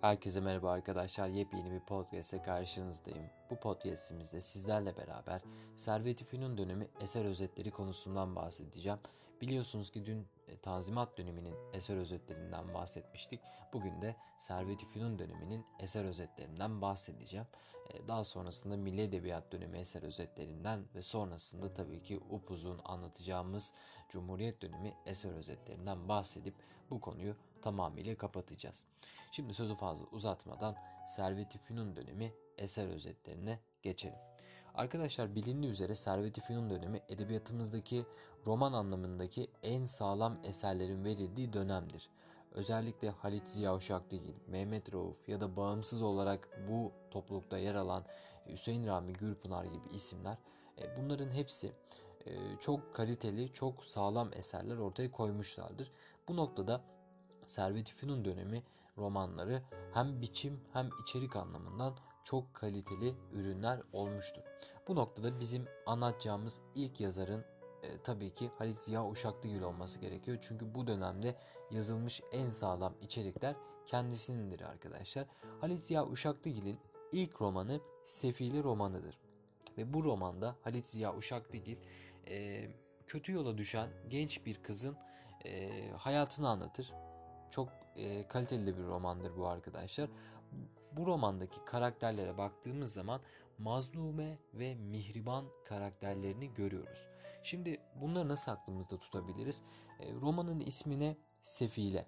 Herkese merhaba arkadaşlar. Yepyeni bir podcast'e karşınızdayım. Bu podcast'imizde sizlerle beraber Servet-i Fünun dönemi eser özetleri konusundan bahsedeceğim. Biliyorsunuz ki dün e, Tanzimat döneminin eser özetlerinden bahsetmiştik. Bugün de Servet-i Fünun döneminin eser özetlerinden bahsedeceğim. E, daha sonrasında Milli Edebiyat dönemi eser özetlerinden ve sonrasında tabii ki upuzun anlatacağımız Cumhuriyet dönemi eser özetlerinden bahsedip bu konuyu tamamıyla kapatacağız. Şimdi sözü fazla uzatmadan Servet-i Fünun dönemi eser özetlerine geçelim. Arkadaşlar bilindiği üzere Servet-i Fünun dönemi edebiyatımızdaki roman anlamındaki en sağlam eserlerin verildiği dönemdir. Özellikle Halit Ziya Uşaklıgil, Mehmet Rauf ya da bağımsız olarak bu toplulukta yer alan Hüseyin Rami Gürpınar gibi isimler e, bunların hepsi e, çok kaliteli, çok sağlam eserler ortaya koymuşlardır. Bu noktada Servet-i Fünun dönemi romanları hem biçim hem içerik anlamından çok kaliteli ürünler olmuştur. Bu noktada bizim anlatacağımız ilk yazarın e, tabii ki Halit Ziya Uşaklıgil olması gerekiyor. Çünkü bu dönemde yazılmış en sağlam içerikler kendisinindir arkadaşlar. Halit Ziya Uşaklıgil'in ilk romanı Sefili romanıdır. Ve bu romanda Halit Ziya Uşaklıgil e, kötü yola düşen genç bir kızın e, hayatını anlatır. Çok e, kaliteli bir romandır bu arkadaşlar. Bu romandaki karakterlere baktığımız zaman mazlume ve mihriban karakterlerini görüyoruz. Şimdi bunları nasıl aklımızda tutabiliriz? E, romanın ismine Sefile.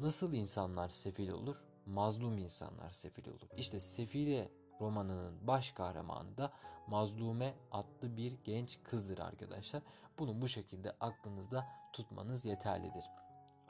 Nasıl insanlar sefil olur? Mazlum insanlar sefil olur. İşte Sefile romanının baş kahramanı da Mazlume adlı bir genç kızdır arkadaşlar. Bunu bu şekilde aklınızda tutmanız yeterlidir.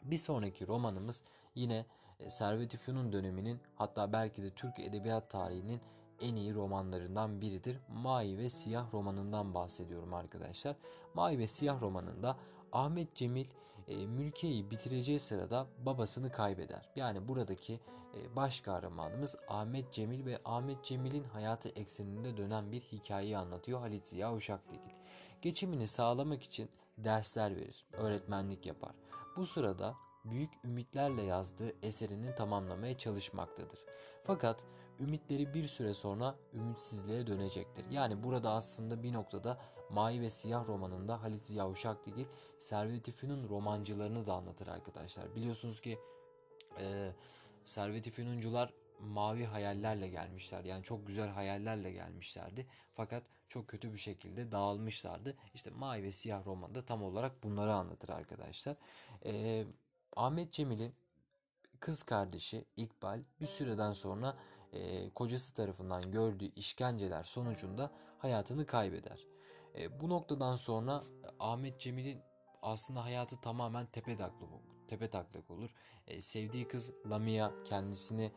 Bir sonraki romanımız yine e, Servet-i döneminin hatta belki de Türk edebiyat tarihinin en iyi romanlarından biridir. Mavi ve Siyah romanından bahsediyorum arkadaşlar. Mavi ve Siyah romanında Ahmet Cemil e, Mülkiye'yi bitireceği sırada babasını kaybeder. Yani buradaki e, baş kahramanımız Ahmet Cemil ve Ahmet Cemil'in hayatı ekseninde dönen bir hikayeyi anlatıyor Halit Ziya Uşaklıgil. Geçimini sağlamak için dersler verir, öğretmenlik yapar. Bu sırada büyük ümitlerle yazdığı eserini tamamlamaya çalışmaktadır. Fakat ümitleri bir süre sonra ümitsizliğe dönecektir. Yani burada aslında bir noktada Mavi ve Siyah romanında Halit Ziya Uşaklıgil Servet-i Fünun romancılarını da anlatır arkadaşlar. Biliyorsunuz ki e, Servet-i Fünuncular mavi hayallerle gelmişler. Yani çok güzel hayallerle gelmişlerdi. Fakat çok kötü bir şekilde dağılmışlardı. İşte mavi ve siyah romanda tam olarak bunları anlatır arkadaşlar. Ee, Ahmet Cemil'in kız kardeşi İkbal bir süreden sonra e, kocası tarafından gördüğü işkenceler sonucunda hayatını kaybeder. E, bu noktadan sonra Ahmet Cemil'in aslında hayatı tamamen tepe taklak, tepe taklak olur. E, sevdiği kız Lamia kendisini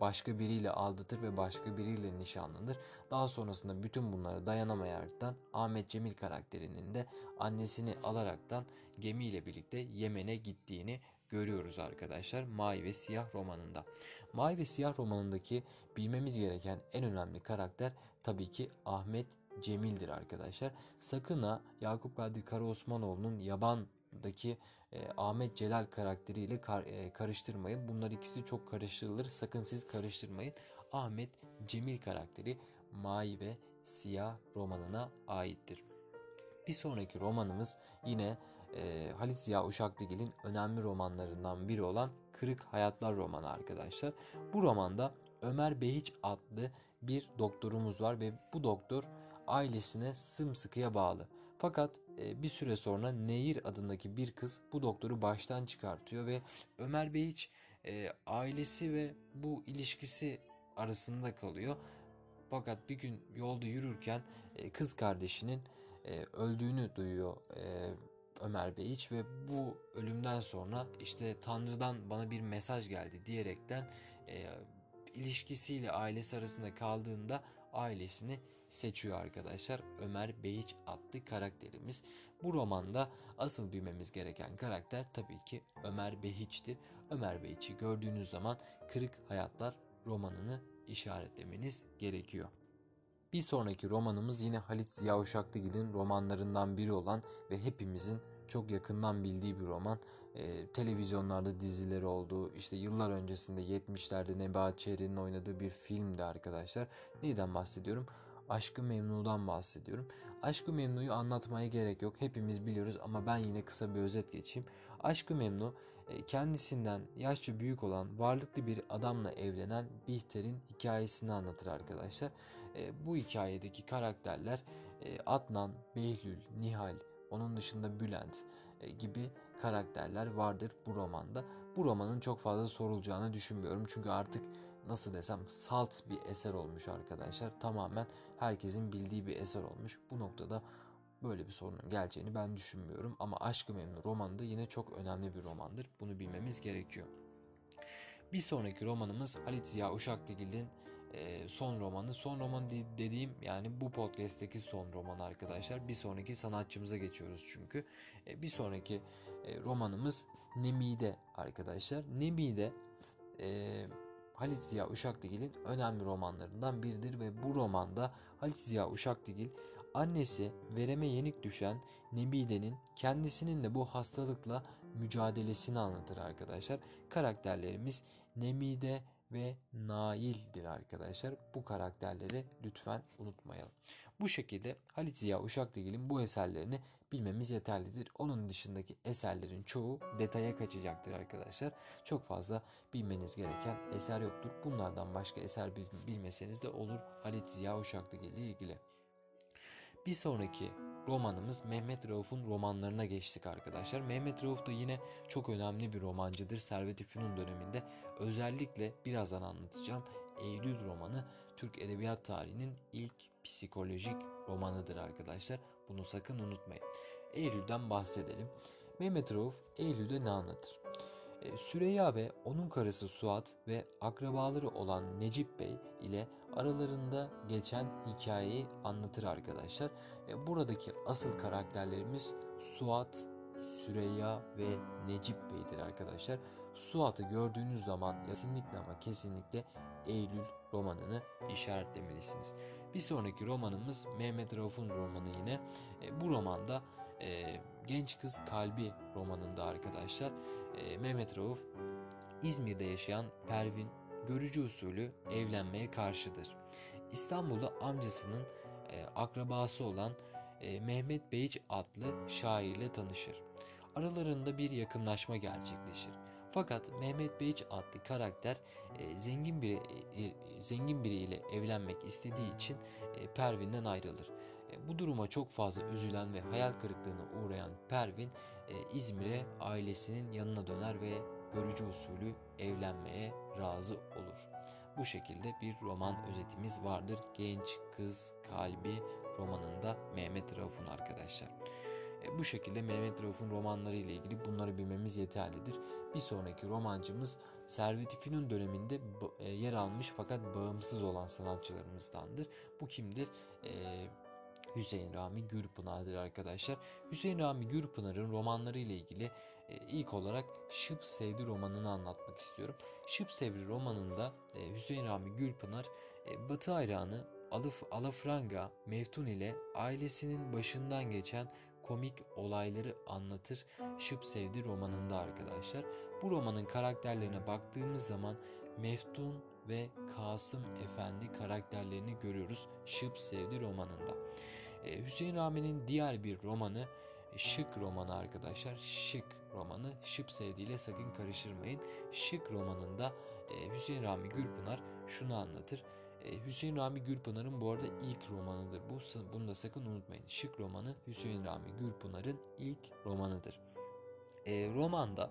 başka biriyle aldatır ve başka biriyle nişanlanır. Daha sonrasında bütün bunlara dayanamayaraktan Ahmet Cemil karakterinin de annesini alaraktan gemiyle birlikte Yemen'e gittiğini görüyoruz arkadaşlar Mavi ve Siyah romanında. Mavi ve Siyah romanındaki bilmemiz gereken en önemli karakter tabii ki Ahmet Cemil'dir arkadaşlar. Sakın ha Yakup Kadri Karaosmanoğlu'nun Yaban'daki e, Ahmet Celal karakteriyle kar, e, karıştırmayın. Bunlar ikisi çok karıştırılır. Sakın siz karıştırmayın. Ahmet Cemil karakteri Mavi ve Siyah romanına aittir. Bir sonraki romanımız yine e, Halit Ziya Uşaklıgil'in önemli romanlarından biri olan Kırık Hayatlar romanı arkadaşlar. Bu romanda Ömer Behiç adlı bir doktorumuz var ve bu doktor ailesine sımsıkıya bağlı. Fakat e, bir süre sonra Nehir adındaki bir kız bu doktoru baştan çıkartıyor ve Ömer Behiç e, ailesi ve bu ilişkisi arasında kalıyor. Fakat bir gün yolda yürürken e, kız kardeşinin öldüğünü duyuyor Ömer Beyiç ve bu ölümden sonra işte Tanrı'dan bana bir mesaj geldi diyerekten ilişkisiyle ailesi arasında kaldığında ailesini seçiyor arkadaşlar. Ömer Beyiç adlı karakterimiz. Bu romanda asıl bilmemiz gereken karakter tabii ki Ömer Behiç'tir. Ömer Behiç'i gördüğünüz zaman Kırık Hayatlar romanını işaretlemeniz gerekiyor. Bir sonraki romanımız yine Halit Ziya Uşaklıgil'in romanlarından biri olan ve hepimizin çok yakından bildiği bir roman e, televizyonlarda dizileri oldu. İşte yıllar öncesinde 70'lerde Nebahat Çehre'nin oynadığı bir filmdi arkadaşlar. Neyden bahsediyorum? Aşkı Memnu'dan bahsediyorum. Aşkı Memnu'yu anlatmaya gerek yok. Hepimiz biliyoruz ama ben yine kısa bir özet geçeyim. Aşkı Memnu e, kendisinden yaşça büyük olan varlıklı bir adamla evlenen Bihter'in hikayesini anlatır arkadaşlar. E, bu hikayedeki karakterler e, Adnan, Behlül, Nihal, onun dışında Bülent gibi karakterler vardır bu romanda. Bu romanın çok fazla sorulacağını düşünmüyorum. Çünkü artık nasıl desem salt bir eser olmuş arkadaşlar. Tamamen herkesin bildiği bir eser olmuş. Bu noktada böyle bir sorunun geleceğini ben düşünmüyorum. Ama Aşkı romanı da yine çok önemli bir romandır. Bunu bilmemiz gerekiyor. Bir sonraki romanımız Halit Ziya Uşaklıgil'in e, son romanı. Son roman dediğim yani bu podcast'teki son roman arkadaşlar. Bir sonraki sanatçımıza geçiyoruz çünkü. E, bir sonraki e, romanımız Nemide arkadaşlar. Nemide e, Halit Ziya Uşaklıgil'in önemli romanlarından biridir ve bu romanda Halit Ziya Uşaklıgil annesi vereme yenik düşen Nebide'nin kendisinin de bu hastalıkla mücadelesini anlatır arkadaşlar. Karakterlerimiz Nemide ve Nail'dir arkadaşlar. Bu karakterleri lütfen unutmayalım. Bu şekilde Halit Ziya Uşaklıgil'in bu eserlerini bilmemiz yeterlidir. Onun dışındaki eserlerin çoğu detaya kaçacaktır arkadaşlar. Çok fazla bilmeniz gereken eser yoktur. Bunlardan başka eser bilmeseniz de olur Halit Ziya Uşaklıgil ile ilgili. Bir sonraki romanımız Mehmet Rauf'un romanlarına geçtik arkadaşlar. Mehmet Rauf da yine çok önemli bir romancıdır Servet-i Fünun döneminde. Özellikle birazdan anlatacağım Eylül romanı Türk Edebiyat tarihinin ilk psikolojik romanıdır arkadaşlar. Bunu sakın unutmayın. Eylül'den bahsedelim. Mehmet Rauf Eylül'de ne anlatır? E, Süreyya ve onun karısı Suat ve akrabaları olan Necip Bey ile aralarında geçen hikayeyi anlatır arkadaşlar. E, buradaki asıl karakterlerimiz Suat, Süreyya ve Necip Bey'dir arkadaşlar. Suat'ı gördüğünüz zaman kesinlikle ama kesinlikle Eylül romanını işaretlemelisiniz. Bir sonraki romanımız Mehmet Rauf'un romanı yine. E, bu romanda e, Genç Kız Kalbi romanında arkadaşlar e, Mehmet Rauf İzmir'de yaşayan Pervin görücü usulü evlenmeye karşıdır. İstanbul'da amcasının e, akrabası olan e, Mehmet Beyç adlı şairle tanışır. Aralarında bir yakınlaşma gerçekleşir. Fakat Mehmet Beyç adlı karakter e, zengin biri e, zengin biriyle evlenmek istediği için e, Pervin'den ayrılır. E, bu duruma çok fazla üzülen ve hayal kırıklığına uğrayan Pervin e, İzmir'e ailesinin yanına döner ve görücü usulü evlenmeye razı olur. Bu şekilde bir roman özetimiz vardır. Genç Kız Kalbi romanında Mehmet Rauf'un arkadaşlar. E, bu şekilde Mehmet Rauf'un romanları ile ilgili bunları bilmemiz yeterlidir. Bir sonraki romancımız Servet-i Fünun döneminde yer almış fakat bağımsız olan sanatçılarımızdandır. Bu kimdir? E, Hüseyin Rami Gürpınar'dır arkadaşlar. Hüseyin Rami Gürpınar'ın romanları ile ilgili e, ilk olarak Şıp Sevdi romanını anlatmak istiyorum. Şıp Sevdi romanında e, Hüseyin Rami Gürpınar e, Batı hayranı Alaf, Alafranga Meftun ile ailesinin başından geçen komik olayları anlatır Şıp Sevdi romanında arkadaşlar. Bu romanın karakterlerine baktığımız zaman Meftun ve Kasım Efendi karakterlerini görüyoruz Şıp Sevdi romanında. Ee, Hüseyin Rami'nin diğer bir romanı Şık romanı arkadaşlar. Şık romanı. Şıp sevdiğiyle sakın karıştırmayın. Şık romanında e, Hüseyin Rami Gürpınar şunu anlatır. E, Hüseyin Rami Gürpınar'ın bu arada ilk romanıdır. Bu bunu da sakın unutmayın. Şık romanı Hüseyin Rami Gürpınar'ın ilk romanıdır. E, romanda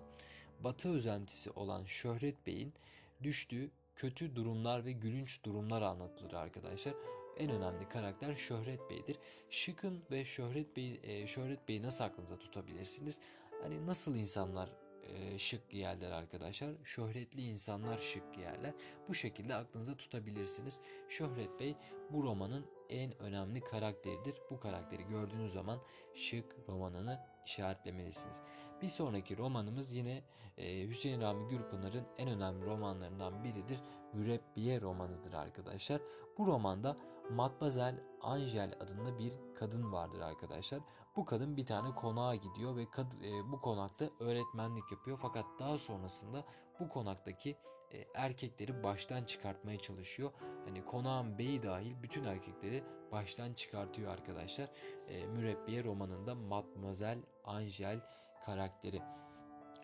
Batı özentisi olan Şöhret Bey'in düştüğü kötü durumlar ve gülünç durumlar anlatılır arkadaşlar. En önemli karakter Şöhret Bey'dir. Şıkın ve Şöhret Bey e, Şöhret Bey'i nasıl aklınıza tutabilirsiniz? Hani nasıl insanlar e, şık giyerler arkadaşlar. Şöhretli insanlar şık giyerler. Bu şekilde aklınıza tutabilirsiniz. Şöhret Bey bu romanın en önemli karakteridir. Bu karakteri gördüğünüz zaman şık romanını işaretlemelisiniz. Bir sonraki romanımız yine e, Hüseyin Rami Gürpınar'ın en önemli romanlarından biridir. Mürebbiye romanıdır arkadaşlar. Bu romanda Matmazel Angel adında bir kadın vardır arkadaşlar. Bu kadın bir tane konağa gidiyor ve kad- e, bu konakta öğretmenlik yapıyor. Fakat daha sonrasında bu konaktaki e, erkekleri baştan çıkartmaya çalışıyor. Hani konağın beyi dahil bütün erkekleri baştan çıkartıyor arkadaşlar. E, Mürebbiye romanında Matmazel Angel karakteri.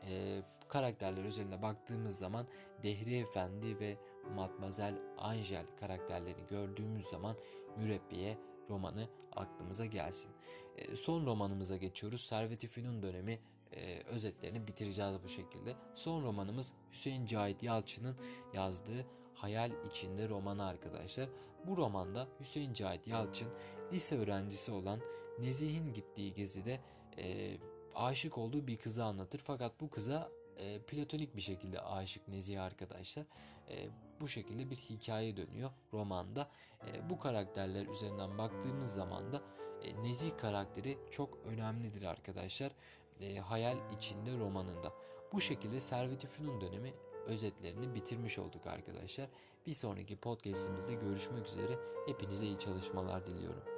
E, karakterler üzerine baktığımız zaman Dehri Efendi ve Matmazel Angel karakterlerini gördüğümüz zaman Mürebbiye romanı aklımıza gelsin. E, son romanımıza geçiyoruz. Servet-i Fünun dönemi e, özetlerini bitireceğiz bu şekilde. Son romanımız Hüseyin Cahit Yalçın'ın yazdığı Hayal İçinde romanı arkadaşlar. Bu romanda Hüseyin Cahit Yalçın lise öğrencisi olan Nezih'in gittiği gezide e, aşık olduğu bir kızı anlatır. Fakat bu kıza e, platonik bir şekilde aşık Nezih arkadaşlar. E, bu şekilde bir hikaye dönüyor romanda. E, bu karakterler üzerinden baktığımız zaman da e, Nezih karakteri çok önemlidir arkadaşlar. E, hayal içinde romanında. Bu şekilde Servet-i dönemi özetlerini bitirmiş olduk arkadaşlar. Bir sonraki podcastimizde görüşmek üzere. Hepinize iyi çalışmalar diliyorum.